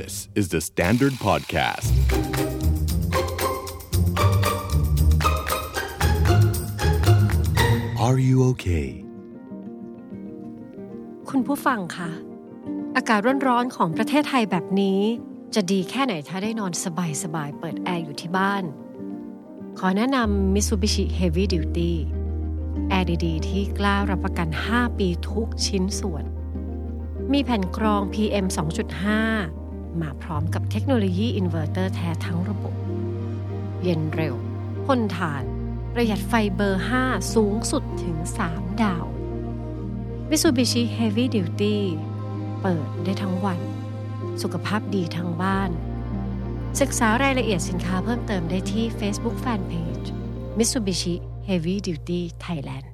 This is the Standard Podcast. Are you okay? คุณผู้ฟังคะ อากาศร้อนๆของประเทศไทยแบบนี้ จะดีแค่ไหนถ้าได้นอนสบายๆ เปิดแอร์อยู่ที่บ้าน ขอแนะนำ Mitsubishi Heavy Duty แอร์ดีๆ ที่กล้ารับประกัน 5 ปีทุกชิ้นส่วนมีแผ่นกรอง PM 2.5 มาพร้อมกับเทคโนโลยีอินเวอร์เตอร์แท้ทั้งระบบ เย็นเร็วทนทาน ประหยัดไฟเบอร์ 5 สูงสุดถึง 3 ดาว Mitsubishi Heavy Duty เปิดได้ทั้งวัน สุขภาพดีทั้งบ้าน ศึกษารายละเอียดสินค้าเพิ่มเติมได้ที่ Facebook Fanpage Mitsubishi Heavy Duty Thailand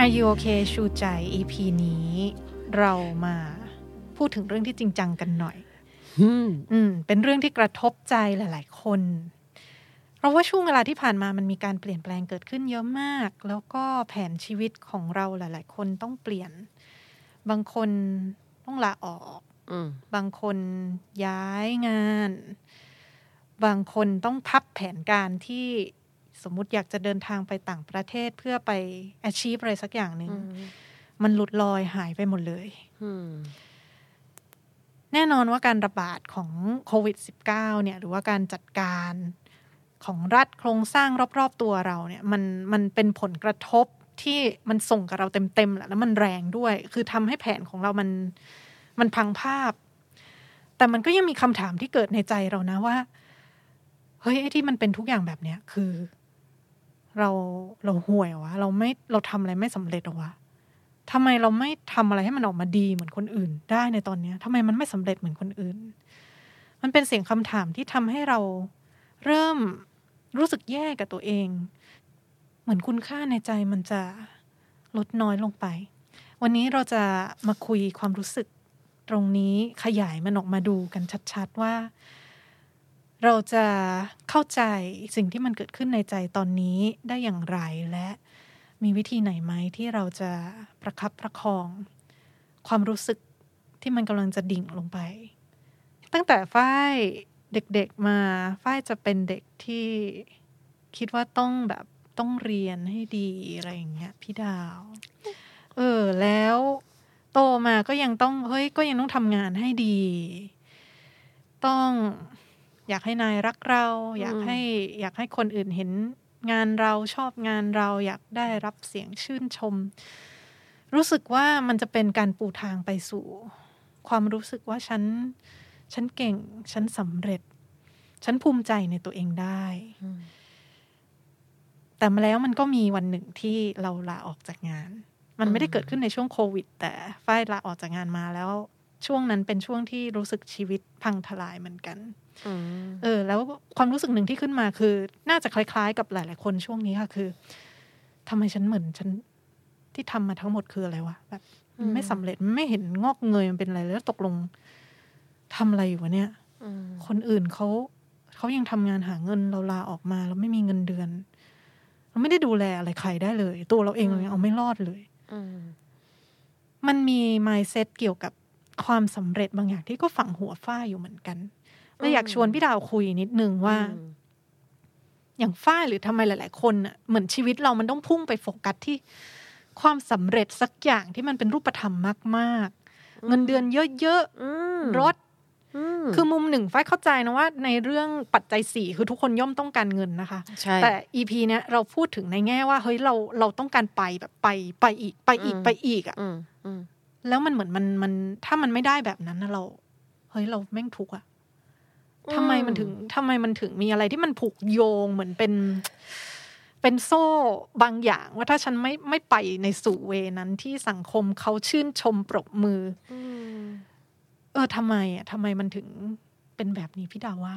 Are you okay ชูใจ EP นี้ เรามาพูดถึงเรื่องที่จริงจังกันหน่อย อืม เป็นเรื่องที่กระทบใจหลาย ๆ คน เพราะว่าช่วงเวลาที่ผ่านมามันมีการเปลี่ยนแปลงเกิดขึ้นเยอะมาก แล้วก็แผนชีวิตของเราหลาย ๆ คนต้องเปลี่ยน บางคนต้องลาออกบางคนย้ายงาน บางคนต้องพับแผนการที่สมมุติอยากจะเดินทางไปต่างประเทศเพื่อไป achieve อะไรสักอย่างหนึ่ง มันหลุดลอยหายไปหมดเลยแน่นอนว่าการระบาดของโควิด -19 เนี่ย หรือว่าการจัดการของรัฐโครงสร้างรอบ ๆ ตัวเราเนี่ย มันมันเป็นผลกระทบที่มันส่งกับเราเต็มๆแหละแล้วมันแรงด้วย คือทำให้แผนของเรามันมันพังภาพ แต่มันก็ยังมีคำถามที่เกิดในใจเรานะว่า เฮ้ยไอ้ที่มันเป็นทุกอย่างแบบเนี้ยคือ เราเราห่วยเหรอวะเราไม่เราทำอะไรไม่สำเร็จเหรอวะ ทำไมเราไม่ทำอะไรให้มันออกมาดีเหมือนคนอื่น ได้ในตอนเนี้ยทำไมมันไม่สำเร็จเหมือนคนอื่น มันเป็นเสียงคำถามที่ทำให้เราเริ่มรู้สึกแย่กับตัวเอง เหมือนคุณค่าในใจมันจะลดน้อยลงไป วันนี้เราจะมาคุยความรู้สึกตรงนี้ขยายมันออกมาดูกันชัดๆว่า เราจะเข้าใจสิ่งที่มันเกิดขึ้นในใจตอนนี้ได้อย่างไรและ มีวิธีไหนไหมที่เราจะประคับประคอง ความรู้สึกที่มันกำลังจะดิ่งลงไป ตั้งแต่ฝ้ายเด็กๆมาฝ้ายจะเป็นเด็กที่คิดว่าต้องแบบต้องเรียนให้ดีอะไรอย่างเงี้ยพี่ดาว เออแล้วโตมาก็ยังต้องเฮ้ยก็ยังต้องทำงานให้ดี ต้องอยากให้นายรักเรา อยากให้อยากให้คนอื่นเห็น งานเราชอบงานเราอยากได้รับเสียงชื่นชม รู้สึกว่ามันจะเป็นการปูทางไปสู่ ความรู้สึกว่าฉัน ฉันเก่ง ฉันสำเร็จ ฉันภูมิใจในตัวเองได้ แต่มาแล้วมันก็มีวันหนึ่งที่เราลาออกจากงาน มันไม่ได้เกิดขึ้นในช่วงโควิด แต่ฝ้ายลาออกจากงานมาแล้ว ช่วงนั้นเป็นช่วงที่รู้สึกชีวิตพังทลายเหมือนกันเออ แล้วความรู้สึกหนึ่งที่ขึ้นมาคือ น่าจะคล้าย ๆ กับหลาย ๆ คนช่วงนี้ค่ะ คือทำไมฉันเหมือนฉันที่ทำมาทั้งหมดคืออะไรวะแบบมันไม่สำเร็จมันไม่เห็นงอกเงยมันเป็นอะไรแล้วตกลงทำอะไรอยู่วะเนี่ยคนอื่นเขาเขายังทำงานหาเงินเราลาออกมาเราไม่มีเงินเดือน เราไม่ได้ดูแลอะไรใครได้เลย ตัวเราเองเรายังเอาไม่รอดเลยมันมีมายเซ็ตเกี่ยวกับ ความสำเร็จบางอย่างที่ก็ฝังหัวฝ้าอยู่เหมือนกันเราอยากชวนพี่ดาวคุยนิดนึงว่า อย่างฝ้ายหรือทำไมหลาย ๆ คนอะเหมือนชีวิตเรามันต้องพุ่งไปโฟกัสที่ความสำเร็จสักอย่างที่มันเป็นรูปธรรมมาก ๆ เงินเดือนเยอะๆรถคือมุมหนึ่งฝ้ายเข้าใจนะว่า ในเรื่องปัจจัยสี่คือทุกคนย่อมต้องการเงินนะคะ แต่อีพีเนี้ยเราพูดถึงในแง่ว่า เฮ้ยเราเราต้องการไปแบบไปไปอีกไปอีกไปอีกอะ แล้วมันเหมือนมันมันถ้ามันไม่ได้แบบนั้นนะเราเฮ้ยเราแม่งทุกข์อะทำไมมันถึงทำไมมันถึงมีอะไรที่มันผูกโยงเหมือนเป็น เป็นโซ่บางอย่าง ว่าถ้าฉันไม่ไม่ไปในสู่เวนั้นที่สังคมเขาชื่นชมปรบมือเออทำไมอะทำไมมันถึงเป็นแบบนี้พี่ดาว่า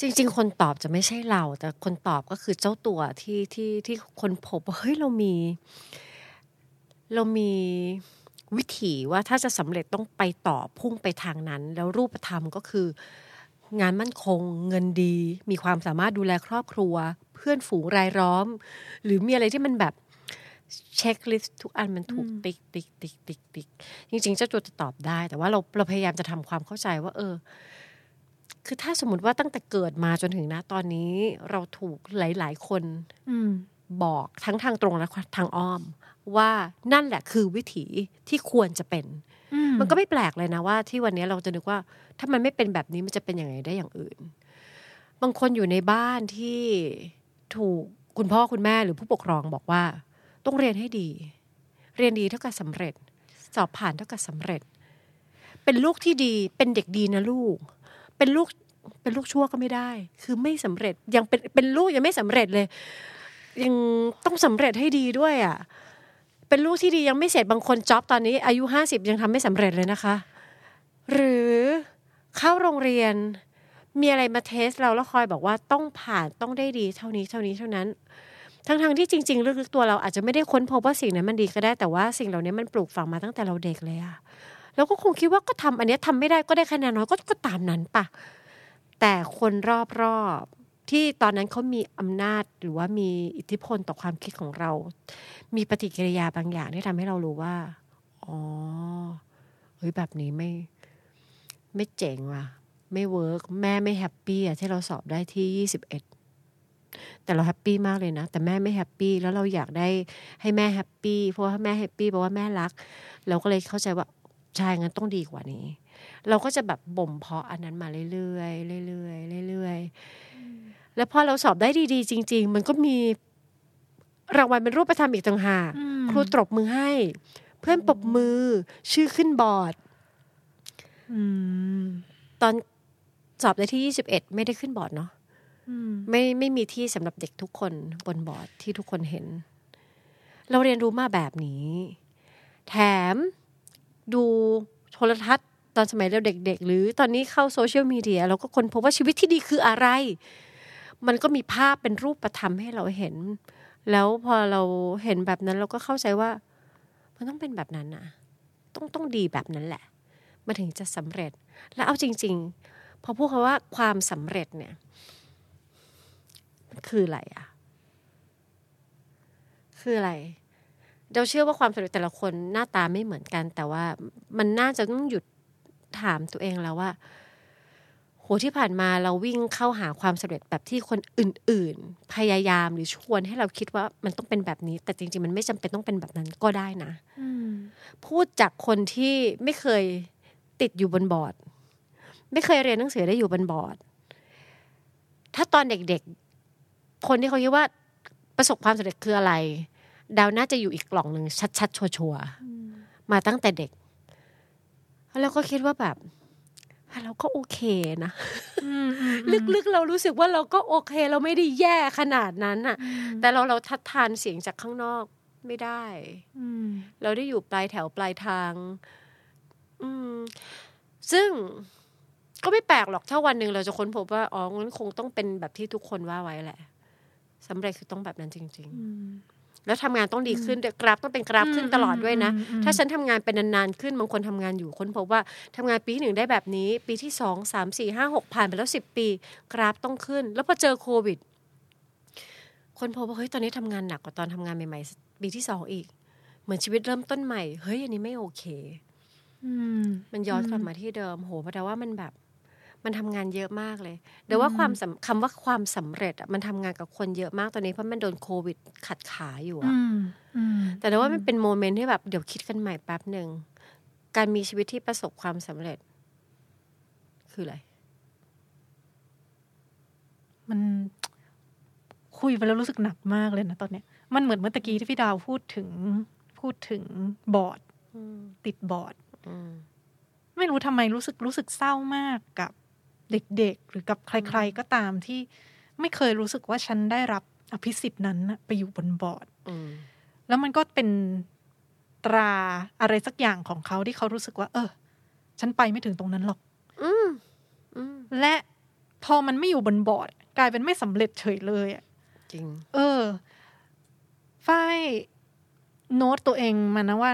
จริง ๆ คนตอบจะไม่ใช่เรา แต่คนตอบก็คือเจ้าตัวที่ที่ที่คนพบว่าเฮ้ยเรามี เรามี วิถีว่าถ้าจะสำเร็จต้องไปต่อพุ่งไปทางนั้น แล้วรูปธรรมก็คือ งานมั่นคง เงินดี มีความสามารถดูแลครอบครัว เพื่อนฝูงรายล้อม หรือมีอะไรที่มันแบบ checklist ทุกอันมันถูกติ๊กติ๊กติ๊กติ๊กติ๊กจริงๆเจ้าตัวจะตอบได้ แต่ว่าเราเราพยายามจะทำความเข้าใจว่า เออ คือถ้าสมมติว่าตั้งแต่เกิดมาจนถึงนะตอนนี้เราถูกหลาย ๆ คน อืมบอกทั้งทางตรงและทางอ้อม ว่านั่นแหละคือวิถีที่ควรจะเป็น มันก็ไม่แปลกเลยนะว่า ที่วันนี้เราจะนึกว่า ถ้ามันไม่เป็นแบบนี้มันจะเป็นอย่างไรได้อย่างอื่น บางคนอยู่ในบ้านที่ถูกคุณพ่อคุณแม่หรือผู้ปกครองบอกว่า ต้องเรียนให้ดี เรียนดีเท่ากับสำเร็จ สอบผ่านเท่ากับสำเร็จ เป็นลูกที่ดีเป็นเด็กดีนะลูก เป็นลูกเป็นลูกชั่วก็ไม่ได้ คือไม่สำเร็จยังเป็นเป็นลูกยังไม่สำเร็จเลย ยังต้องสำเร็จให้ดีด้วยอะ เป็นลูกที่ดียังไม่เสร็จบางคนจ็อบตอนนี้ อายุห้าสิบยังทำไม่สำเร็จเลยนะคะ หรือเข้าโรงเรียนมีอะไรมาเทสเราแล้วคอยบอกว่าต้องผ่านต้องได้ดีเท่านี้เท่านี้เท่านั้น ทั้งๆที่จริง ๆ ลึกๆตัวเราอาจจะไม่ได้ค้นพบว่าสิ่งนั้นมันดีก็ได้แต่ว่าสิ่งเหล่านี้มันปลูกฝังมาตั้งแต่เราเด็กเลยอะเราก็คงคิดว่าก็ทำอันนี้ยทำไม่ได้ก็ได้คะแนนน้อยก็ก็ตามนั้นปะแต่คนรอบๆ ที่ตอนนั้นเขามีอำนาจหรือว่ามีอิทธิพลต่อความคิดของเรา มีปฏิกิริยาบางอย่างที่ทำให้เรารู้ว่า อ๋อ เฮ้ยแบบนี้ไม่ ไม่เจ๋งว่ะ ไม่ work แม่ไม่ happy อะที่เราสอบได้ที่ยี่สิบเอ็ดแต่เรา happy มากเลยนะ แต่แม่ไม่ happy แล้วเราอยากได้ให้แม่ happy เพราะว่าแม่ happy เพราะว่าแม่รัก เราก็เลยเข้าใจว่าใช่งั้นต้องดีกว่านี้ เราก็จะแบบบ่มเพาะอันนั้นมาเรื่อยๆเรื่อยๆเรื่อยๆ แล้วพอเราสอบได้ดีๆ จริง ๆ มันก็มีรางวัลเป็นรูปธรรมอีกต่างหากอืมครูตบมือให้ เพื่อนปรบมือ ชื่อขึ้นบอร์ดอืมตอนสอบได้ที่21ไม่ได้ขึ้นบอร์ดเนาะอืมไม่ไม่มีที่สำหรับเด็กทุกคนบนบอร์ดที่ทุกคนเห็น เราเรียนรู้มาแบบนี้ แถมดูโทรทัศน์ตอนสมัยเราเด็ก ๆ หรือตอนนี้เข้าโซเชียลมีเดียเราก็ค้นพบว่าชีวิตที่ดีคืออะไร มันก็มีภาพเป็นรูปธรรมให้เราเห็น แล้วพอเราเห็นแบบนั้นเราก็เข้าใจว่า มันต้องเป็นแบบนั้นนะต้องต้องดีแบบนั้นแหละมันถึงจะสำเร็จ แล้วเอาจริง ๆ พอพูดคำว่าความสำเร็จเนี่ยมันคืออะไรอะคืออะไรเราเชื่อว่าความสำเร็จแต่ละคนหน้าตาไม่เหมือนกัน แต่ว่ามันน่าจะต้องหยุดถามตัวเองแล้วว่า โหที่ผ่านมาเราวิ่งเข้าหาความสำเร็จแบบที่คนอื่น ๆ พยายามหรือชวนให้เราคิดว่ามันต้องเป็นแบบนี้ แต่จริง ๆ มันไม่จำเป็นต้องเป็นแบบนั้นก็ได้นะอืมพูดจากคนที่ไม่เคยติดอยู่บนบอร์ด ไม่เคยเรียนหนังสือได้อยู่บนบอร์ด ถ้าตอนเด็กๆ คนที่เขาคิดว่าประสบความสำเร็จคืออะไร ดาวน่าจะอยู่อีกกล่องหนึ่งชัดๆชัวร์ๆมาตั้งแต่เด็ก แล้วก็คิดว่าแบบ เราก็โอเคนะอืมอืมลึกๆเรารู้สึกว่าเราก็โอเค เราไม่ได้แย่ขนาดนั้นอะแต่เราเราทัดทานเสียงจากข้างนอกไม่ได้อืมเราได้อยู่ปลายแถวปลายทางอืมซึ่งก็ไม่แปลกหรอกถ้าวันหนึ่งเราจะค้นพบว่าอ๋องั้นคงต้องเป็นแบบที่ทุกคนว่าไว้แหละสำเร็จคือต้องแบบนั้นจริงอืมๆ แล้วทำงานต้องดีขึ้นแต่กราฟต้องเป็นกราฟขึ้นตลอดด้วยนะอืมอืมถ้าฉันทำงานเป็นนานๆขึ้นบางคนทำงานอยู่ค้นพบว่าทำงานปีที่หนึ่งได้แบบนี้ ปีที่สองสามสี่ห้าหกผ่านไปแล้วสิบปี กราฟต้องขึ้น แล้วพอเจอโควิด คนพบว่าเฮ้ยตอนนี้ทำงานหนักกว่าตอนทำงานใหม่ๆ ปีที่สองอีก เหมือนชีวิตเริ่มต้นใหม่เฮ้ยอันนี้ไม่โอเคอืมมันย้อนกลับมาที่เดิมโหแต่ว่ามันแบบ มันทำงานเยอะมากเลยเดี๋ยวว่าความสำคำว่าความสำเร็จอะมันทำงานกับคนเยอะมากตอนนี้เพราะมันโดนโควิดขัดขาอยู่อะอืมอืมแต่เดี๋ยวว่ามันเป็นโมเมนต์ที่แบบเดี๋ยวคิดกันใหม่แป๊บหนึ่งการมีชีวิตที่ประสบความสำเร็จ คืออะไร มันคุยไปแล้วรู้สึกหนักมากเลยนะตอนเนี้ยมันเหมือนเมื่อตะกี้ที่พี่ดาวพูดถึงพูดถึงบอร์ดอืมติดบอร์ดอืมไม่รู้ทำไมรู้สึกรู้สึกเศร้ามากกับ เด็กๆ หรือกับใคร ๆก็ตามที่ไม่เคยรู้สึกว่าฉันได้รับอภิสิทธิ์นั้นน่ะไปอยู่บนบอร์ดอืมแล้วมันก็เป็นตราอะไรสักอย่างของเขาที่เขารู้สึกว่า เออ ฉันไปไม่ถึงตรงนั้นหรอกอืมอืมและพอมันไม่อยู่บนบอร์ด กลายเป็นไม่สำเร็จเฉยเลยอะจริง เออฝ้ายโน้ตตัวเองมานะว่า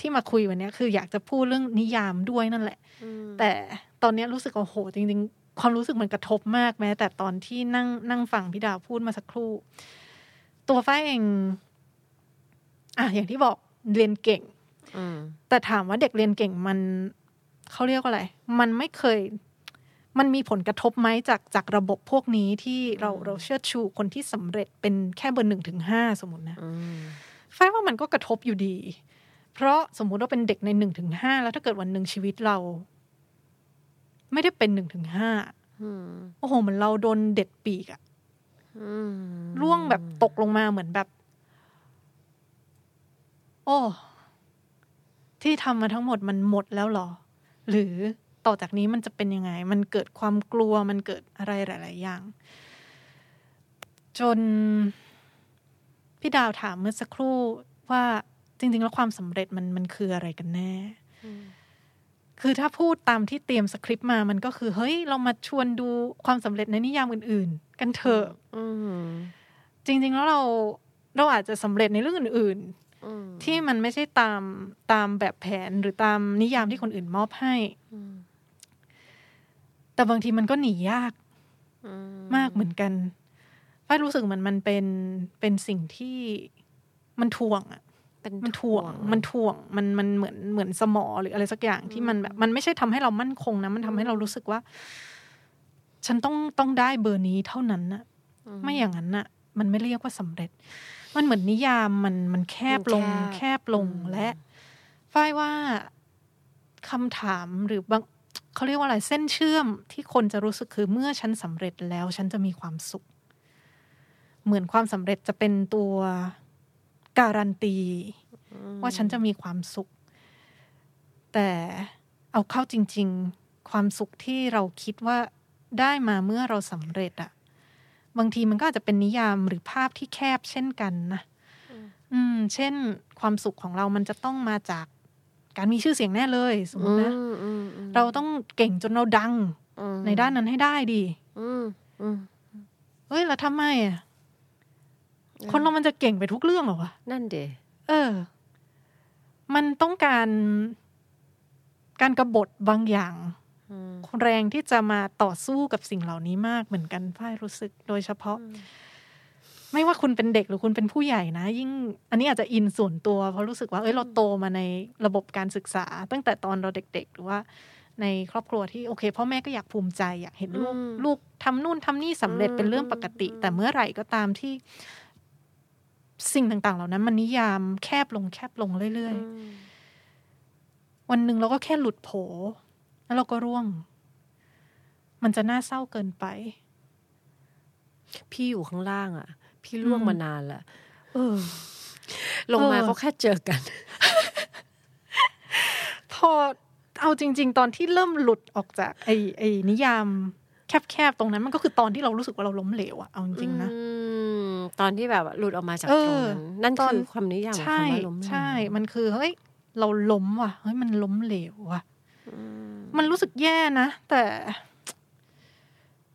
ที่มาคุยวันเนี้ยคืออยากจะพูดเรื่องนิยามด้วยนั่นแหละอืมแต่ต อนเนี้ยรู้สึกว่าโห จริง ๆ ความรู้สึกมันกระทบมากแม้ แต่ตอนที่นั่งนั่งฟังพี่ดาวพูดมาสักครู่ ตัวฝ้ายเอง อะอย่างที่บอกเรียนเก่งอืมแต่ถามว่าเด็กเรียนเก่งมันเขาเรียกว่าอะไร มันไม่เคย มันมีผลกระทบไหมจากจากระบบพวกนี้ที่เราเราเชื่อชูคนที่สำเร็จเป็นแค่เบอร์หนึ่งถึงห้าสมมตินะอืมไฟว่ามันก็กระทบอยู่ดี เพราะสมมุติว่าเป็นเด็กในหนึ่งถึงห้าแล้วถ้าเกิดวันหนึ่งชีวิตเรา ไม่ได้เป็นหนึ่งถึงห้าอืมโอ้โหเหมือนเราโดนเด็ดปีกอะอืมร่วงแบบตกลงมาเหมือนแบบ โอ้ที่ทำมาทั้งหมดมันหมดแล้วเหรอ หรือต่อจากนี้มันจะเป็นยังไง มันเกิดความกลัวมันเกิดอะไรหลาย ๆ อย่าง จน พี่ดาวถามเมื่อสักครู่ว่าจริง ๆ แล้วความสำเร็จมันมันคืออะไรกันแน่ คือถ้าพูดตามที่เตรียมสคริปต์มามันก็คือ เฮ้ย เรามาชวนดูความสำเร็จในนิยามอื่น ๆ กันเถอะอืมจริง ๆ แล้วเราเราอาจจะสำเร็จในเรื่องอื่นอืมๆที่มันไม่ใช่ตามตามแบบแผนหรือตามนิยามที่คนอื่นมอบให้อืมแต่บางทีมันก็หนียากอืมมากเหมือนกันฝ้ายรู้สึกเหมือนมันเป็นเป็นสิ่งที่มันถ่วงอะเป็น มันถ่วงมันถ่วงมันมันเหมือนเหมือนสมอหรืออะไรสักอย่างที่มันแบบมันไม่ใช่ทำให้เรามั่นคงนะ มันทำให้เรารู้สึกว่า ฉันต้องต้องได้เบอร์นี้เท่านั้นนะไม่อย่างนั้นน่ะ มันไม่เรียกว่าสำเร็จ มันเหมือนนิยามมันมันแคบลง แคบลงและฝ้ายว่าคำถามหรือบางเขาเรียกว่าอะไรเส้นเชื่อมที่คนจะรู้สึกคือเมื่อฉันสำเร็จแล้ว ฉันจะมีความสุข เหมือนความสำเร็จจะเป็นตัว การันตี ว่าฉันจะมีความสุข แต่เอาเข้าจริง ๆ ความสุขที่เราคิดว่าได้มาเมื่อเราสำเร็จอะบางทีมันก็อาจจะเป็นนิยามหรือภาพที่แคบเช่นกันนะอืม เช่น ความสุขของเรามันจะต้องมาจากการมีชื่อเสียงแน่เลย สมมอืตินะมอืมอืมเราต้องเก่งจนเราดังอืมในด้านนั้นให้ได้ดีอืมอืมเฮ้ยแล้วทำไมอะ คนเรามันจะเก่งไปทุกเรื่องเหรอวะนั่นเดเออ มันต้องการการกรบฏบางอย่างอืมแรงที่จะมาต่อสู้กับสิ่งเหล่านี้มากเหมือนกันพ่ายรู้สึกโดยเฉพาะ ไม่ว่าคุณเป็นเด็กหรือคุณเป็นผู้ใหญ่นะ ยิ่ง อันนี้อาจจะอินส่วนตัวเพราะรู้สึกว่าเอ้ยเราโตมาในระบบการศึกษา ตั้งแต่ตอนเราเด็ก ๆ หรือว่า ในครอบครัวที่โอเคพ่อแม่ก็อยากภูมิใจ อยากเห็นลูกอืมลูกทำนู่นทำนี่สำเร็จอืมเป็นเรื่องปกติ แต่เมื่อไหร่ก็ตามที่ สิ่งต่างๆ เหล่านั้น มันนิยามแคบลงแคบลงเรื่อยอืมๆวันหนึ่งเราก็แค่หลุดโผ แล้วเราก็ร่วง มันจะน่าเศร้าเกินไป พี่อยู่ข้างล่างอะ พี่ล่วงอืมมานานแล้วเออ ลงมาเออก็แค่เจอกัน พอเอาจริง ๆ ตอนที่เริ่มหลุดออกจากไอ้ไอ้นิยามแคบๆ ตรงนั้นมันก็คือตอนที่เรารู้สึกว่าเราล้มเหลวอะเอาจริงๆนะ อืม ตอนที่แบบหลุดออกมาจากเอตรงอนั้นนั่นตอนคือความนิยามของใช่คำว่าล้มเหลวใช่ มันคือเฮ้ยเราล้มว่ะเฮ้ยมันล้มเหลวว่ะมันรู้สึกแย่นะ แต่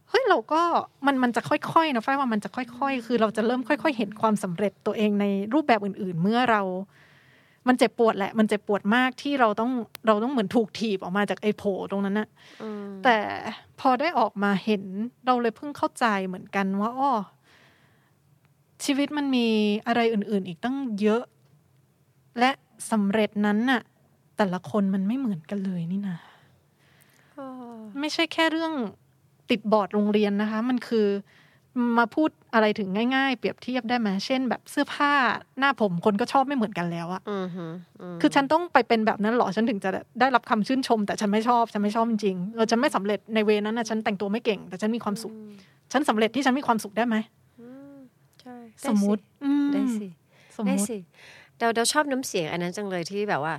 เฮ้ยเราก็มันมันจะค่อยๆนะฝ้ายว่ามันจะค่อยๆ คือเราจะเริ่มค่อย ๆ เห็นความสำเร็จตัวเองในรูปแบบอื่น ๆ เมื่อเรา มันเจ็บปวดแหละ มันเจ็บปวดมากที่เราต้องเราต้องเหมือนถูกถีบออกมาจากไอ้โผตรงนั้นนะอืมแต่พอได้ออกมาเห็นเราเลยเพิ่งเข้าใจเหมือนกันว่าอ้อ ชีวิตมันมีอะไรอื่น ๆ อีกตั้งเยอะ และสำเร็จนั้นน่ะ แต่ละคนมันไม่เหมือนกันเลยนี่นะไม่ใช่แค่เรื่องติดบอร์ดโรงเรียนนะคะ มันคือมาพูดอะไรถึงง่ายๆ เปรียบเทียบได้ไหมเช่น แบบเสื้อผ้าหน้าผมคนก็ชอบไม่เหมือนกันแล้วอะอืมฮึมคือฉันต้องไปเป็นแบบนั้นเหรอฉันถึงจะได้รับคำชื่นชม แต่ฉันไม่ชอบฉันไม่ชอบจริงๆเออฉันไม่สำเร็จในเวนั้นนะฉันแต่งตัวไม่เก่ง แต่ฉันมีความสุข ฉันสำเร็จที่ฉันมีความสุขได้ไหมใช่ สมมุติอืมได้สิสมได้มุติสิเดาเดาชอบน้ำเสียงอันนั้นจังเลยที่แบบว่า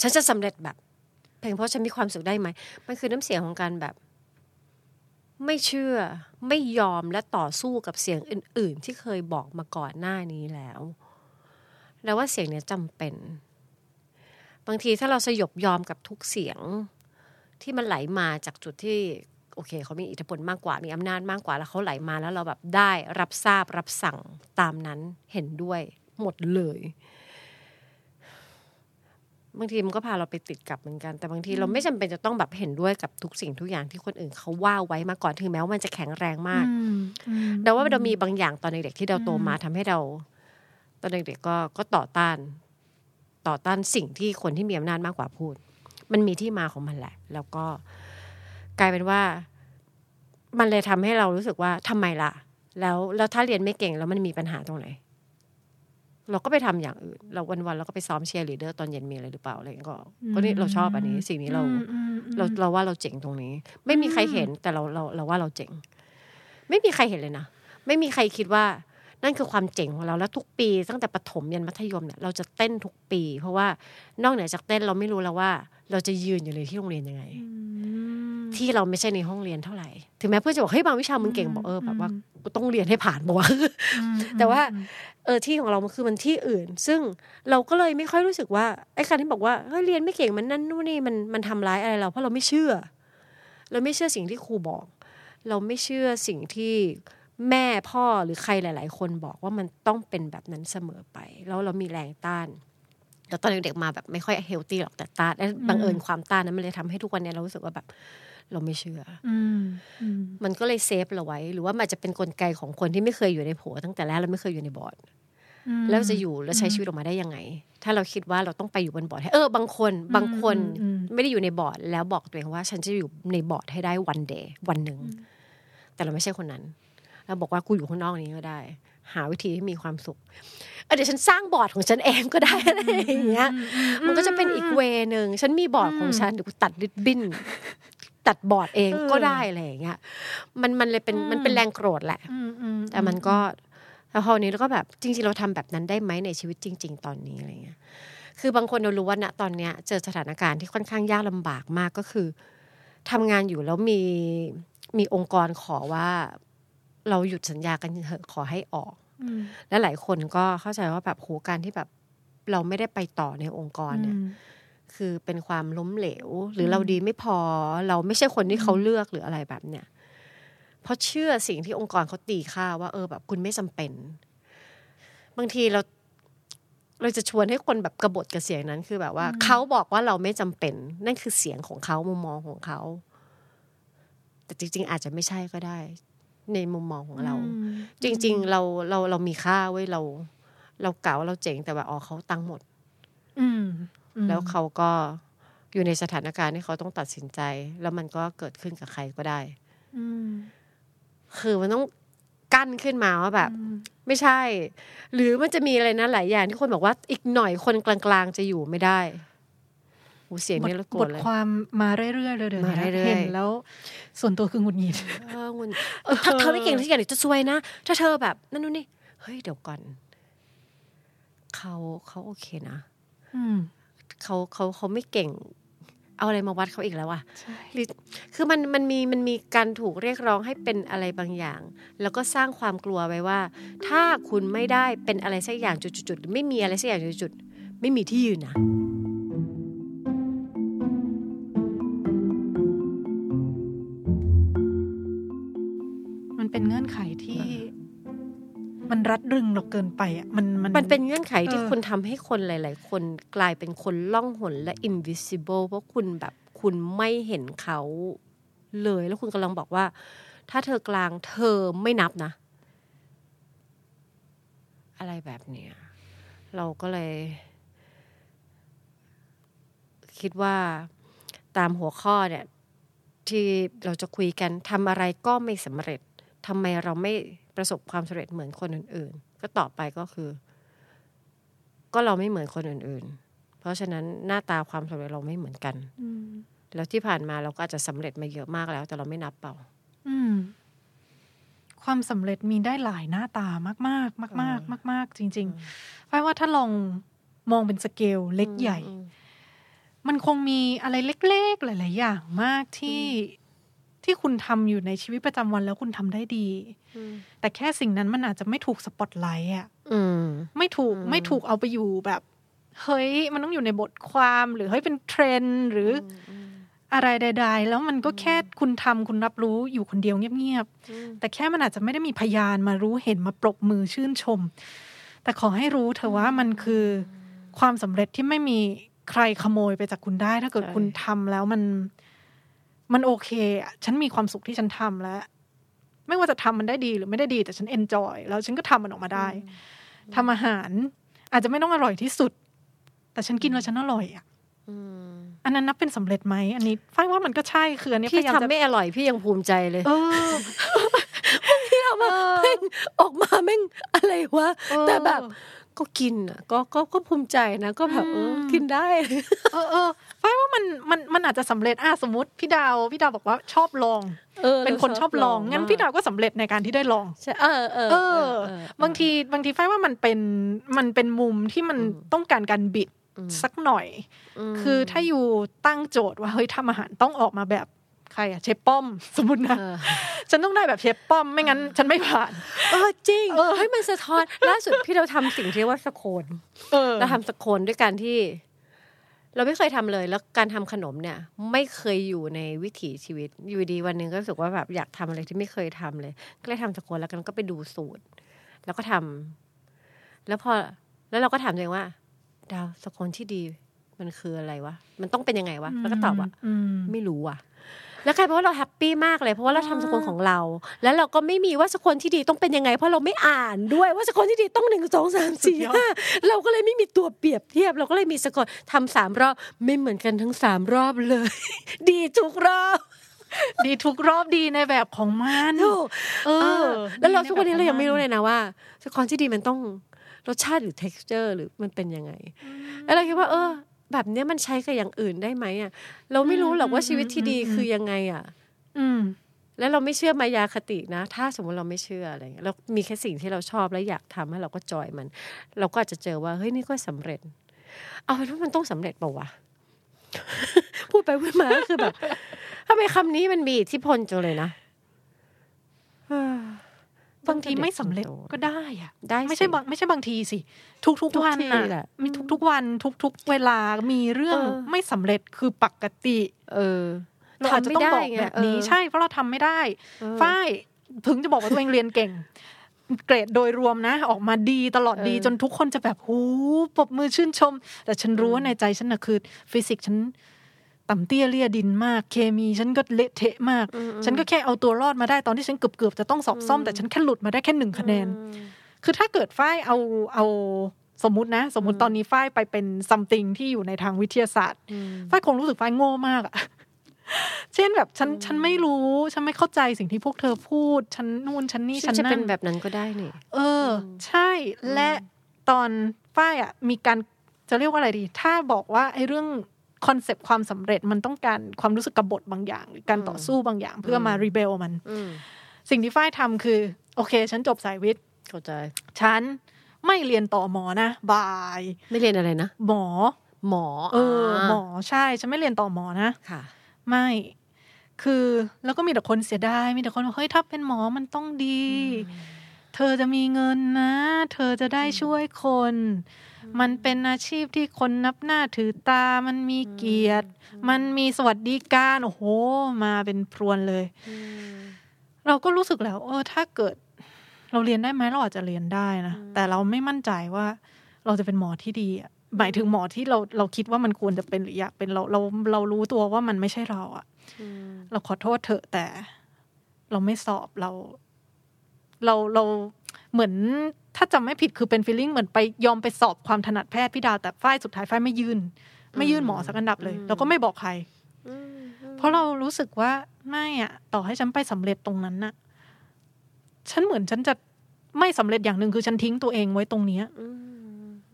ฉันจะสำเร็จแบบเพียงเพราะฉันมีความสุขได้ไหมมันคือน้ำเสียงของการแบบ ไม่เชื่อไม่ยอมและต่อสู้กับเสียงอื่น ๆ ที่เคยบอกมาก่อนหน้านี้แล้วแล้วว่าเสียงเนี้ยจำเป็น บางทีถ้าเราสยบยอมกับทุกเสียงที่มันไหลมาจากจุดที่ โอเคเขามีอิทธิพลมากกว่ามีอำนาจมากกว่าแล้วเขาไหลมาแล้วเราแบบได้รับทราบรับสั่งตามนั้นเห็นด้วยหมดเลยบางทีมันก็พาเราไปติดกับเหมือนกัน แต่บางทีเราไม่จำเป็นจะต้องแบบเห็นด้วยกับทุกสิ่งทุกอย่างที่คนอื่นเขาว่าไว้มาก่อนถึงแม้ว่ามันจะแข็งแรงมากอืมอืมแต่ว่าเรามีบางอย่างตอนเด็กๆที่เราโตมาทำให้เรา ตอนเด็กๆก็ก็ต่อต้าน ต่อต้านสิ่งที่คนที่มีอำนาจมากกว่าพูด มันมีที่มาของมันแหละ แล้วก็ กลายเป็นว่า มันเลยทำให้เรารู้สึกว่าทำไมล่ะ แล้วแล้วถ้าเรียนไม่เก่งแล้วมันมีปัญหาตรงไหน เราก็ไปทำอย่างอื่น เราวันๆเราก็ไปซ้อมเชียร์ลีดเดอร์ตอนเย็นมีอะไรหรือเปล่าอะไรอย่างเงี้ยก็ก็นี่เราชอบอันนี้ สิ่งนี้เราอืมอืมอืมเราเราว่าเราเจ๋งตรงนี้ ไม่มีใครเห็นแต่เราเราเราว่าเราเจ๋ง ไม่มีใครเห็นเลยนะไม่มีใครคิดว่า นั่นคือความเจ๋งของเราแล้วทุกปี ตั้งแต่ประถมยันมัธยมเนี่ยเราจะเต้นทุกปี เพราะว่านอกเหนือจากเต้นเราไม่รู้แล้วว่า เราจะยืนอยู่ในที่โรงเรียนยังไงที่เราไม่ใช่ในห้องเรียนเท่าไหร่ ถึงแม้เพื่อนจะบอกเฮ้ยบางวิชามึงเก่งบอกเออแบบว่ากูต้องเรียนให้ผ่านบอกว่าแต่ว่าเออที่ของเรามันคือมันที่อื่น ซึ่งเราก็เลยไม่ค่อยรู้สึกว่าไอ้การที่บอกว่าเฮ้ยเรียนไม่เก่งมันนั่นนู่นนี่มันมันทำร้ายอะไรเราเพราะเราไม่เชื่อ เราไม่เชื่อสิ่งที่ครูบอก เราไม่เชื่อสิ่งที่ แม่พ่อหรือใครหลาย ๆ คนบอกว่ามันต้องเป็นแบบนั้นเสมอไป แล้วเรามีแรงต้านแล้วตอนเด็กๆมาแบบไม่ค่อยเฮลตี้หรอกแต่ต้านและบังเอิญความต้านนั้นมันเลยทำให้ทุกวันเนี้ยเรารู้สึกว่าแบบเราไม่เชื่ออืมอืมมันก็เลยเซฟเราไว้ หรือว่ามันจะเป็นกลไกของคนที่ไม่เคยอยู่ในโผตั้งแต่แรกแล้วไม่เคยอยู่ในบอร์ดแล้วจะอยู่แล้วใช้ชีวิตออกมาได้ยังไง ถ้าเราคิดว่าเราต้องไปอยู่บนบอร์ดให้เออบางคนบางคนอืมไม่ได้อยู่ในบอร์ดแล้วบอกตัวเองว่า ฉันจะอยู่ในบอร์ดให้ได้ one day วันหนึ่งแต่เราไม่ใช่คนนั้น เราบอกว่ากูอยู่ข้างนอกนี้ก็ได้ หาวิธีให้มีความสุขเออเดี๋ยวฉันสร้างบอร์ดของฉันเองก็ได้อะไรอย่างเงี้ย มันก็จะเป็นอีก way หนึ่งฉันมีบอร์ดของฉันเดี๋ยวกูตัดริบบิ้นตัดบอร์ดเองก็ได้อะไรอย่างเงี้ย มันมันเลยเป็นมันเป็นแรงโกรธแหละอืมอืมแต่มันก็แล้วพอนี้เราก็แบบจริง ๆ เราทำแบบนั้นได้ไหมในชีวิตจริง ๆ ตอนนี้อะไรเงี้ย คือบางคนเรารู้ว่าณตอนเนี้ย เจอสถานการณ์ที่ค่อนข้างยากลำบากมากก็คือทำงานอยู่แล้วมีมีองค์กรขอว่า เราหยุดสัญญากันเถอะขอให้ออกอืมและหลายคนก็เข้าใจว่าแบบโหการที่แบบเราไม่ได้ไปต่อในองค์กรเนี่ยคือเป็นความล้มเหลว หรือเราดีไม่พอ เราไม่ใช่คนที่เขาเลือกหรืออะไรแบบเนี้ยเพราะเชื่อสิ่งที่องค์กรเขาตีค่าว่า เออแบบคุณไม่จำเป็น บางทีเรา เราจะชวนให้คนแบบกบฏกับเสียงนั้น คือแบบว่าเขาบอกว่าเราไม่จำเป็น นั่นคือเสียงของเขามุมมองของเขาแต่จริง ๆ อาจจะไม่ใช่ก็ได้ ในมุมมองของเรา จริง ๆ เราเราเรามีค่าเว้ยเรา เราเก่าเราเจ๋งแต่ว่าอ๋อเขาตังค์หมด อืมอืมแล้วเขาก็อยู่ในสถานการณ์ที่เขาต้องตัดสินใจ แล้วมันก็เกิดขึ้นกับใครก็ได้อืมคือมันต้องกั้นขึ้นมาว่าแบบ ไม่ใช่ หรือมันจะมีอะไรนะหลายอย่างที่คนบอกว่าอีกหน่อยคนกลางๆจะอยู่ไม่ได้โห เสียงบทนี้แล้วโกรบธทเลยความมาเรื่อยๆเลยเดี๋ยวมานี้เรื่อยๆเห็นแล้ว ส่วนตัวคือหงุดหงิดเออมันเออถ้าเธอไม่เก่งที่อย่างนี้จะซวยนะถ้าเธอแบบนั่นนู่นนี่เฮ้ยเดี๋ยวก่อนเขาเขาโอเคนะอืมเขาเขาเขาไม่เก่ง เอาอะไรมาวัดเขาอีกแล้วอะใช่หรือคือมันมันมีมันมีการถูกเรียกร้องให้เป็นอะไรบางอย่าง แล้วก็สร้างความกลัวไว้ว่า ถ้าคุณไม่ได้เป็นอะไรสักอย่างจุดๆๆหรือไม่มีอะไรสักอย่างจุดๆไม่มีที่ยืนนะ มันรัดรึงเราเกินไปอะมันมันมันเป็นเงื่อนไขที่เออคุณทำให้คนหลาย ๆ คนกลายเป็นคนล่องหนและ invisible เพราะคุณแบบคุณไม่เห็นเขาเลย แล้วคุณกำลังบอกว่า ถ้าเธอกลางเธอไม่นับนะ อะไรแบบเนี้ยเราก็เลย คิดว่าตามหัวข้อเนี่ย ที่เราจะคุยกันทำอะไรก็ไม่สำเร็จทำไมเราไม่ ประสบความสำเร็จเหมือนคนอื่น ๆ ก็ตอบไปก็คือ ก็เราไม่เหมือนคนอื่น ๆ เพราะฉะนั้นหน้าตาความสำเร็จเราไม่เหมือนกันอืมแล้วที่ผ่านมาเราก็อาจจะสำเร็จมาเยอะมากแล้ว แต่เราไม่นับเปล่าอืมความสำเร็จมีได้หลายหน้าตามากมากมากมากมากมาก ๆ จริงๆเพราะว่าถ้าลองมองเป็นสเกลเล็กใหญ่ มันคงมีอะไรเล็ก ๆ หลาย ๆ อย่างมากที่ ที่คุณทำอยู่ในชีวิตประจำวันแล้วคุณทำได้ดี แต่แค่สิ่งนั้นมันอาจจะไม่ถูกสปอตไลท์อะอืมไม่ถูกอืมไม่ถูกเอาไปอยู่แบบ เฮ้ย มันต้องอยู่ในบทความหรือเฮ้ยเป็นเทรนด์หรือออะไรใด ๆ แล้วมันก็แค่คุณทำคุณรับรู้อยู่คนเดียวเงียบๆ แต่แค่มันอาจจะไม่ได้มีพยานมารู้เห็นมาปรบมือชื่นชม แต่ขอให้รู้เถอะว่ามันคือความสำเร็จที่ไม่มีใครขโมยไปจากคุณได้ ถ้าเกิดใช่คุณทำแล้วมัน มันโอเคอะฉันมีความสุขที่ฉันทำแล้ว ไม่ว่าจะทำมันได้ดีหรือไม่ได้ดี แต่ฉันเอนจอยแล้วฉันก็ทำมันออกมาได้ทำอาหาร อาจจะไม่ต้องอร่อยที่สุด แต่ฉันกินแล้วฉันอร่อยอะอืมอันนั้นนับเป็นสำเร็จไหมอันนี้ฝ้ายว่ามันก็ใช่คืออันนี้พพี่ยายามทำจะไม่อร่อยพี่ยังภูมิใจเลยเออพี่เอามาแม่งออกมาแม่งอะไรวะเออแต่แบบ ก็กินอะก็ก็ก็ภูมิใจนะ ก็แบบเอออืมกินได้ เออเออฝ้ายว่ามันมันมันอาจจะสำเร็จอะสมมติพี่ดาวพี่ดาวบอกว่าชอบลองเออเป็นคนชอบลองงั้นพี่ดาวก็สำเร็จในการที่ได้ลองใช่เออเออเอเอออเออบางทีบางทีฝ้ายว่ามันเป็นมันเป็นมุมที่มันอืมต้องการการบิดอืมสักหน่อยมคือถ้าอยู่ตั้งโจทย์ว่าเฮ้ยทำอาหารต้องออกมาแบบ ใครอะเชฟป้อม สมมตินะเออฉันต้องได้แบบเชฟป้อมไม่งั้น ฉันไม่ผ่าน เออจริงเออให้มันสะท้อนล่าสุดพี่เราทำสิ่งที่เรียกว่าสโคนเออเราทำสโคนด้วยการที่ เราไม่เคยทำเลย แล้วการทำขนมเนี่ย ไม่เคยอยู่ในวิถีชีวิตอยู่ดีวันหนึ่งก็รู้สึกว่าแบบอยากทำอะไรที่ไม่เคยทำเลย ก็เลยทำสโคนแล้วกันก็ไปดูสูตร แล้วก็ทำแล้วพอแล้วเราก็ถามตัวเองว่า แล้วสโคนที่ดีมันคืออะไรวะ มันต้องเป็นยังไงวะ แล้วก็ตอบว่ามไม่รู้อะ แล้วกลายเป็นว่าเรา happy มากเลย เพราะว่าเราทำสโคนของเรา แล้วเราก็ไม่มีว่าสกุลที่ดีต้องเป็นยังไง เพราะเราไม่อ่านด้วยว่าสกุลที่ดีต้องหนึ่งสองสามสี่ห้าเราก็เลยไม่มีตัวเปรียบเทียบ เราก็เลยมีสกุลทำสามรอบไม่เหมือนกันทั้งสามรอบเลย ดีทุกรอบดีทุกรอบดีในแบบของมันถูกเอเอออ แล้วเราทุกวันนี้ดีเราใแบบยังไม่รู้ของเลยนะว่าสกุลที่ดีมันต้องรสชาติหรือ texture หรือมันเป็นยังไง แล้วเราคิดว่า เออ แบบเนี้ยมันใช้กับอย่างอื่นได้ไหมอะ เราไม่รู้หรอกว่าชีวิตที่ดีคือยังไงอะ อืม แล้วเราไม่เชื่อมายาคตินะ ถ้าสมมติเราไม่เชื่ออะไรเงี้ยเรามีแค่สิ่งที่เราชอบและอยากทำให้เราก็จอยมัน เราก็อาจจะเจอว่าเฮ้ยนี่ก็สำเร็จ เอาเป็นว่ามันต้องสำเร็จเปล่าวะพูดไปพูดมาก็คือแบบทำไมคำนี้มันมีอิทธิพลจังเลยนะเออ บางทีไม่สำเร็จก็ได้อะได้ไม่ใช่บางไม่ใช่บางทีสิ ทุกทุกทุกวันทีน่ะแหละมีทุกทุกวันทุกทุกเวลามีเรื่องเออไม่สำเร็จคือปกติ เออเราอาจจะต้องบอกทำไม่ได้ไงแบบนี้เออใช่เพราะเราทำไม่ได้เออฝ้ายถึงจะบอกว่าตัวเองเรียนเก่ง เกรดโดยรวมนะ ออกมาดีตลอดดีเออจนทุกคนจะแบบหูปรบมือชื่นชม แต่ฉันรู้ว่าในใจฉันน่ะคือ ฟิสิกส์ฉัน ต่ำเตี้ยเลี่ยดินมาก เคมีฉันก็เละเทะมาก ฉันก็แค่เอาตัวรอดมาได้ตอนที่ฉันเกือบๆจะต้องสอบซ่อมแต่ฉันแค่หลุดมาได้แค่หนึ่งคะแนน คือถ้าเกิดฝ้ายเอาเอาสมมตินะ สมมติตอนนี้ฝ้ายไปเป็น something ที่อยู่ในทางวิทยาศาสตร์อืมฝ้ายคงรู้สึกฝ้ายโง่มากอะเช่นแบบฉันฉันไม่รู้ ฉันไม่เข้าใจสิ่งที่พวกเธอพูด ฉันนู่นฉันนี่ฉัฉันนจะนั่เป็นนแบบนั้นก็ได้นี่เออ ใช่และตอนฝ้ายอะมีการจะเรียกว่าอะไรดี ถ้าบอกว่าไอ้เรื่อง concept ความสำเร็จมันต้องการความรู้สึกกบฏบางอย่าง หรือการต่อสู้บางอย่าง เพื่อมา rebel มันอืมสิ่งที่ฝ้ายทำคือ โอเค ฉันจบสายวิทย์เข้าใจ ฉันไม่เรียนต่อหมอนะบาย ไม่เรียนอะไรนะหมอ หมอ เออ หมอใช่ ฉันไม่เรียนต่อหมอนะค่ะ ไม่ คือแล้วก็มีแต่คนเสียดายมีแต่คนบอกเฮ้ยถ้าเป็นหมอมันต้องดี เธอจะมีเงินนะ เธอจะได้ช่วยคน มันเป็นอาชีพที่คนนับหน้าถือตา มันมีเกียรติ มันมีสวัสดิการ โอ้โห มาเป็นพรวนเลย เราก็รู้สึกแล้วเออถ้าเกิด เราเรียนได้ไหมเราอาจจะเรียนได้นะ แต่เราไม่มั่นใจว่าเราจะเป็นหมอที่ดีอะหมายถึงหมอที่เราเราคิดว่ามันควรจะเป็นหรืออยากเป็นเราเราเรารู้ตัวว่ามันไม่ใช่เราอะเราขอโทษเถอะแต่ เราไม่สอบเรา เราเราเหมือนถ้าจำไม่ผิดคือเป็นฟีลลิ่งเหมือนไปยอมไปสอบความถนัดแพทย์พี่ดาวแต่ฝ้ายสุดท้ายฝ้ายไม่ยื่นไม่ยื่นหมอสักอันดับเลยแล้วก็ไม่บอกใครเพราะเรารู้สึกว่าไม่อะต่อให้ฉันไปสำเร็จตรงนั้นน่ะ ฉันเหมือนฉันจะไม่สำเร็จอย่างหนึ่งคือฉันทิ้งตัวเองไว้ตรงเนี้ย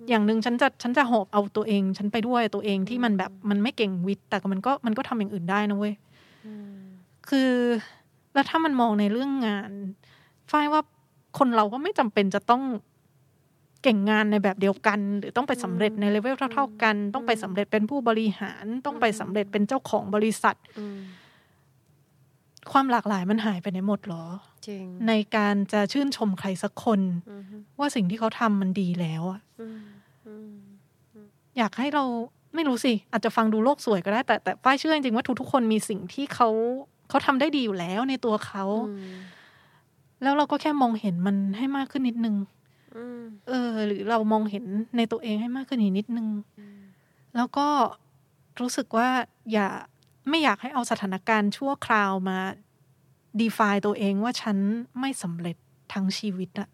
อย่างหนึ่งฉันจะฉันจะหอบเอาตัวเอง ฉันไปด้วยตัวเองที่มันแบบมันไม่เก่งวิทย์แต่มันก็มันก็ทำอย่างอื่นได้นะเว้ยคือ แล้วถ้ามันมองในเรื่องงาน ฝ้ายว่าคนเราก็ไม่จำเป็นจะต้องเก่งงานในแบบเดียวกัน หรือต้องไปสำเร็จในเลเวลเท่า ๆกัน ต้องไปสำเร็จเป็นผู้บริหาร ต้องไปสำเร็จเป็นเจ้าของบริษัทความหลากหลายมันหายไปในหมดเหรอจริงในการจะชื่นชมใครสักคน ว่าสิ่งที่เขาทำมันดีแล้วอะอยากให้เราไม่รู้สิ อาจจะฟังดูโลกสวยก็ได้ แต่แต่ฝ้ายเชื่อจริงๆว่าทุกๆคนมีสิ่งที่เขาเขาทำได้ดีอยู่แล้วในตัวเขา แล้วเราก็แค่มองเห็นมันให้มากขึ้นนิดนึงเออ หรือเรามองเห็นในตัวเองให้มากขึ้นอีกนิดนึง แล้วก็รู้สึกว่าอย่าไม่อยากให้เอาสถานการณ์ชั่วคราวมา define ตัวเองว่าฉันไม่สำเร็จทั้งชีวิตอะ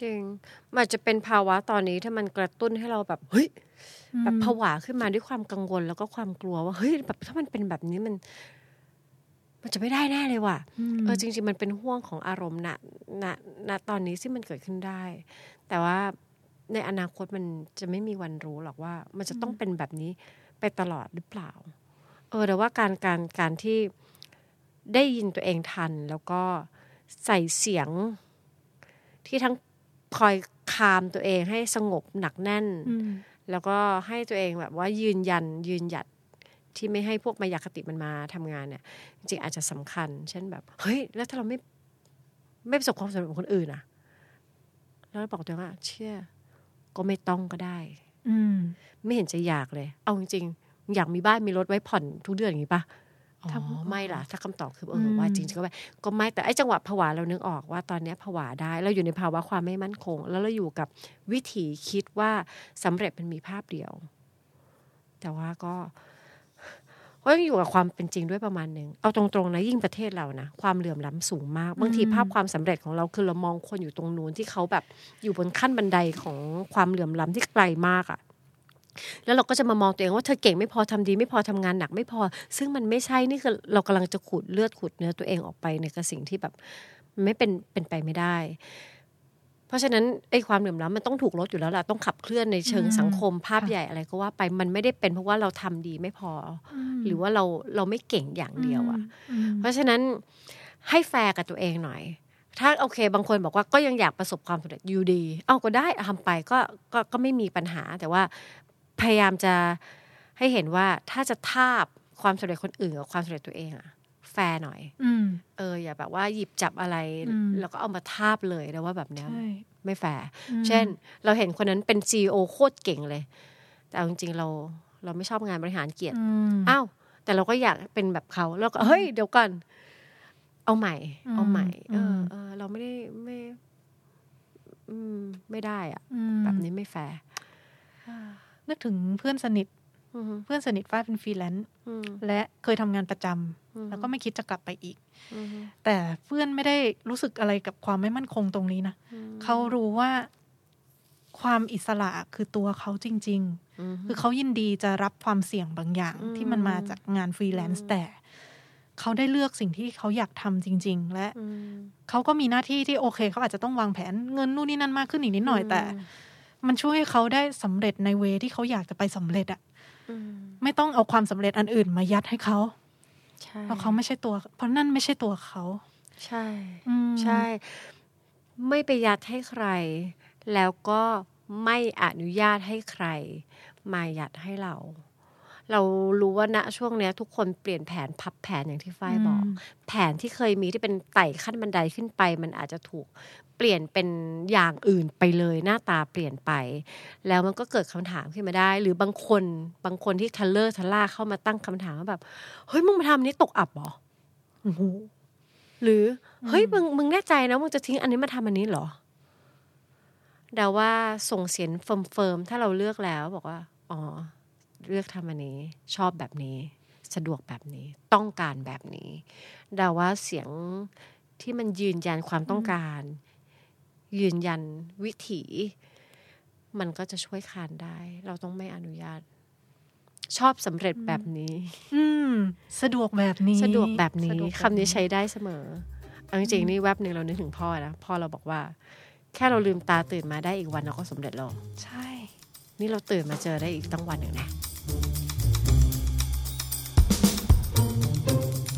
จริงมันอาจจะเป็นภาวะตอนนี้ถ้ามันกระตุ้นให้เราแบบเฮ้ยแบบผวาขึ้นมาด้วยความกังวลแล้วก็ความกลัวว่าเฮ้ยแบบถ้ามันเป็นแบบนี้มัน มันจะไม่ได้แน่เลยว่ะเออจริง ๆ มันเป็นห่วงของอารมณ์ณณณตอนนี้ที่มันเกิดขึ้นได้ แต่ว่าในอนาคตมันจะไม่มีวันรู้หรอกว่า มันจะต้องเป็นแบบนี้ไปตลอดหรือเปล่า เออแต่ว่าการการการที่ได้ยินตัวเองทัน แล้วก็ใส่เสียงที่ทั้งคอยคามตัวเองให้สงบหนักแน่นอืมแล้วก็ให้ตัวเองแบบว่ายืนยันยืนหยัด ที่ไม่ให้พวกมายาคติมันมาทำงานเนี่ยจริงๆอาจจะสำคัญ เช่นแบบ เฮ้ย แล้วถ้าเราไม่ไม่ประสบความสำเร็จเหมือนคนอื่นอะแล้วเราบอกตัวเองว่า เชื่อ ก็ไม่ต้องก็ได้ อืม ไม่เห็นจะอยากเลย เอาจริงๆอยากมีบ้านมีรถไว้ผ่อนทุกเดือนอย่างนี้ปะอ๋อทำไม่ล่ะ ถ้าคำตอบคือเออือมว่าจริงๆก็ไม่ก็ไม่แต่ไอ้จังหวะผวาเรานึกออกว่าตอนเนี้ยผวาได้ เราอยู่ในภาวะความไม่มั่นคง แล้วเราอยู่กับวิถีคิดว่าสำเร็จมันมีภาพเดียว แต่ว่าก็ ก็ยังอยู่กับความเป็นจริงด้วยประมาณหนึ่งเอาตรงๆนะยิ่งประเทศเรานะความเหลื่อมล้ำสูงมากบางทีภาพความสำเร็จของเราคือเรามองคนอยู่ตรงนู้นที่เขาแบบอยู่บนขั้นบันไดของความเหลื่อมล้ำที่ไกลมากอะแล้วเราก็จะมามองตัวเองว่าเธอเก่งไม่พอทำดี ไม่พอทำงานหนักไม่พอ ซึ่งมันไม่ใช่นี่คือเรากำลังจะขูดเลือดขูดเนื้อตัวเองออกไปในกระสิ่งที่แบบมันไม่เป็นเป็นไปไม่ได้ เพราะฉะนั้นไอ้ความเหลื่อมล้ำมันต้องถูกลดอยู่แล้วล่ะต้องขับเคลื่อนในเชิงสังคมภาพใหญ่อะไรก็ว่าไปมันไม่ได้เป็นเพราะว่าเราทำดีไม่พออหรือว่าเราเราไม่เก่งอย่างเดียวอะเพราะฉะนั้นให้แฟร์กับตัวเองหน่อย ถ้าโอเค บางคนบอกว่าก็ยังอยากประสบความสำเร็จอยู่ดี เอาก็ได้ทำไปก็ก็ก็ไม่มีปัญหา แต่ว่าพยายามจะให้เห็นว่าถ้าจะทาบความสำเร็จคนอื่นกับความสำเร็จตัวเองอะแฟร์หน่อยอืมเอออย่าแบบว่าหยิบจับอะไรอืมแล้วก็เอามาทาบเลยแล้วว่าแบบเนี้ยใช่ไม่แฟร์อืมเช่น เราเห็นคนนั้นเป็น CEO โคตรเก่งเลย แต่เอาจริงๆเราเราไม่ชอบงานบริหารเครียดอืมอ้าวแต่เราก็อยากเป็นแบบเขาแล้วก็เฮ้ยเดี๋ยวก่อนเอาใหม่อืมเอาใหม่ เออมเออเราไม่ได้ไม่อืมไม่ได้อะอืมแบบนี้ไม่แฟร์นึกถึงเพื่อนสนิทอืม เพื่อนสนิทฝ้ายเป็นฟรีแลนซ์อืมและเคยทำงานประจำอืมแล้วก็ไม่คิดจะกลับไปอีกอืมแต่เพื่อนไม่ได้รู้สึกอะไรกับความไม่มั่นคงตรงนี้นะเขารู้ว่าความอิสระคือตัวเขาจริงอืมๆคือเขายินดีจะรับความเสี่ยงบางอย่างอืมที่มันมาจากงานฟรีแลนซ์แต่เขาได้เลือกสิ่งที่เขาอยากทำจริง ๆ และอืมเขาก็มีหน้าที่ที่โอเคเขาอาจจะต้องวางแผนเงินนู่นนี่นั่นมากขึ้นอีกนิดหน่อยแต่อืมมันช่วยให้เขาได้สำเร็จใน way ที่เขาอยากจะไปสำเร็จอะอืม ไม่ต้องเอาความสำเร็จอันอื่นมายัดให้เขาใช่เพราะเขาไม่ใช่ตัว เพราะนั่นไม่ใช่ตัวเขา ใช่อืมใช่ ไม่ไปยัดให้ใคร แล้วก็ไม่อนุญาตให้ใคร มายัดให้เรา เรารู้ว่าณช่วงเนี้ยทุกคนเปลี่ยนแผนพับแผนอย่างที่ฝ้ายบอกอืมแผนที่เคยมีที่เป็นไต่ขั้นบันไดขึ้นไป มันอาจจะถูก เปลี่ยนเป็นอย่างอื่นไปเลยหน้าตาเปลี่ยนไป แล้วมันก็เกิดคำถามขึ้นมาได้ หรือบางคนบางคนที่ทัลเลอร์ทัลล่าเข้ามาตั้งคำถามว่าแบบเฮ้ยมึงมาทำนี้ตกอับเหรอหรือเฮ้ยมึงมึงแน่ใจนะมึงจะทิ้งอันนี้มาทำอันนี้เหรอเดาว่าส่งเสียง firm ๆถ้าเราเลือกแล้วบอกว่า อ๋อ เลือกทำอันนี้ ชอบแบบนี้ สะดวกแบบนี้ ต้องการแบบนี้เดาว่าเสียงที่มันยืนยันความต้องการ ยืนยันวิถีมันก็จะช่วยคานได้ เราต้องไม่อนุญาต ชอบสำเร็จแบบนี้ อืม สะดวกแบบนี้ สะดวกแบบนี้สะดวกคำนี้ใช้ได้เสมอเอาจริงๆนี่แวบหนึ่งเรานึกถึงพ่อนะพ่อเราบอกว่า แค่เราลืมตาตื่นมาได้อีกวันเราก็สำเร็จแล้วใช่ นี่เราตื่นมาเจอได้อีกตั้งวันหนึ่งนะ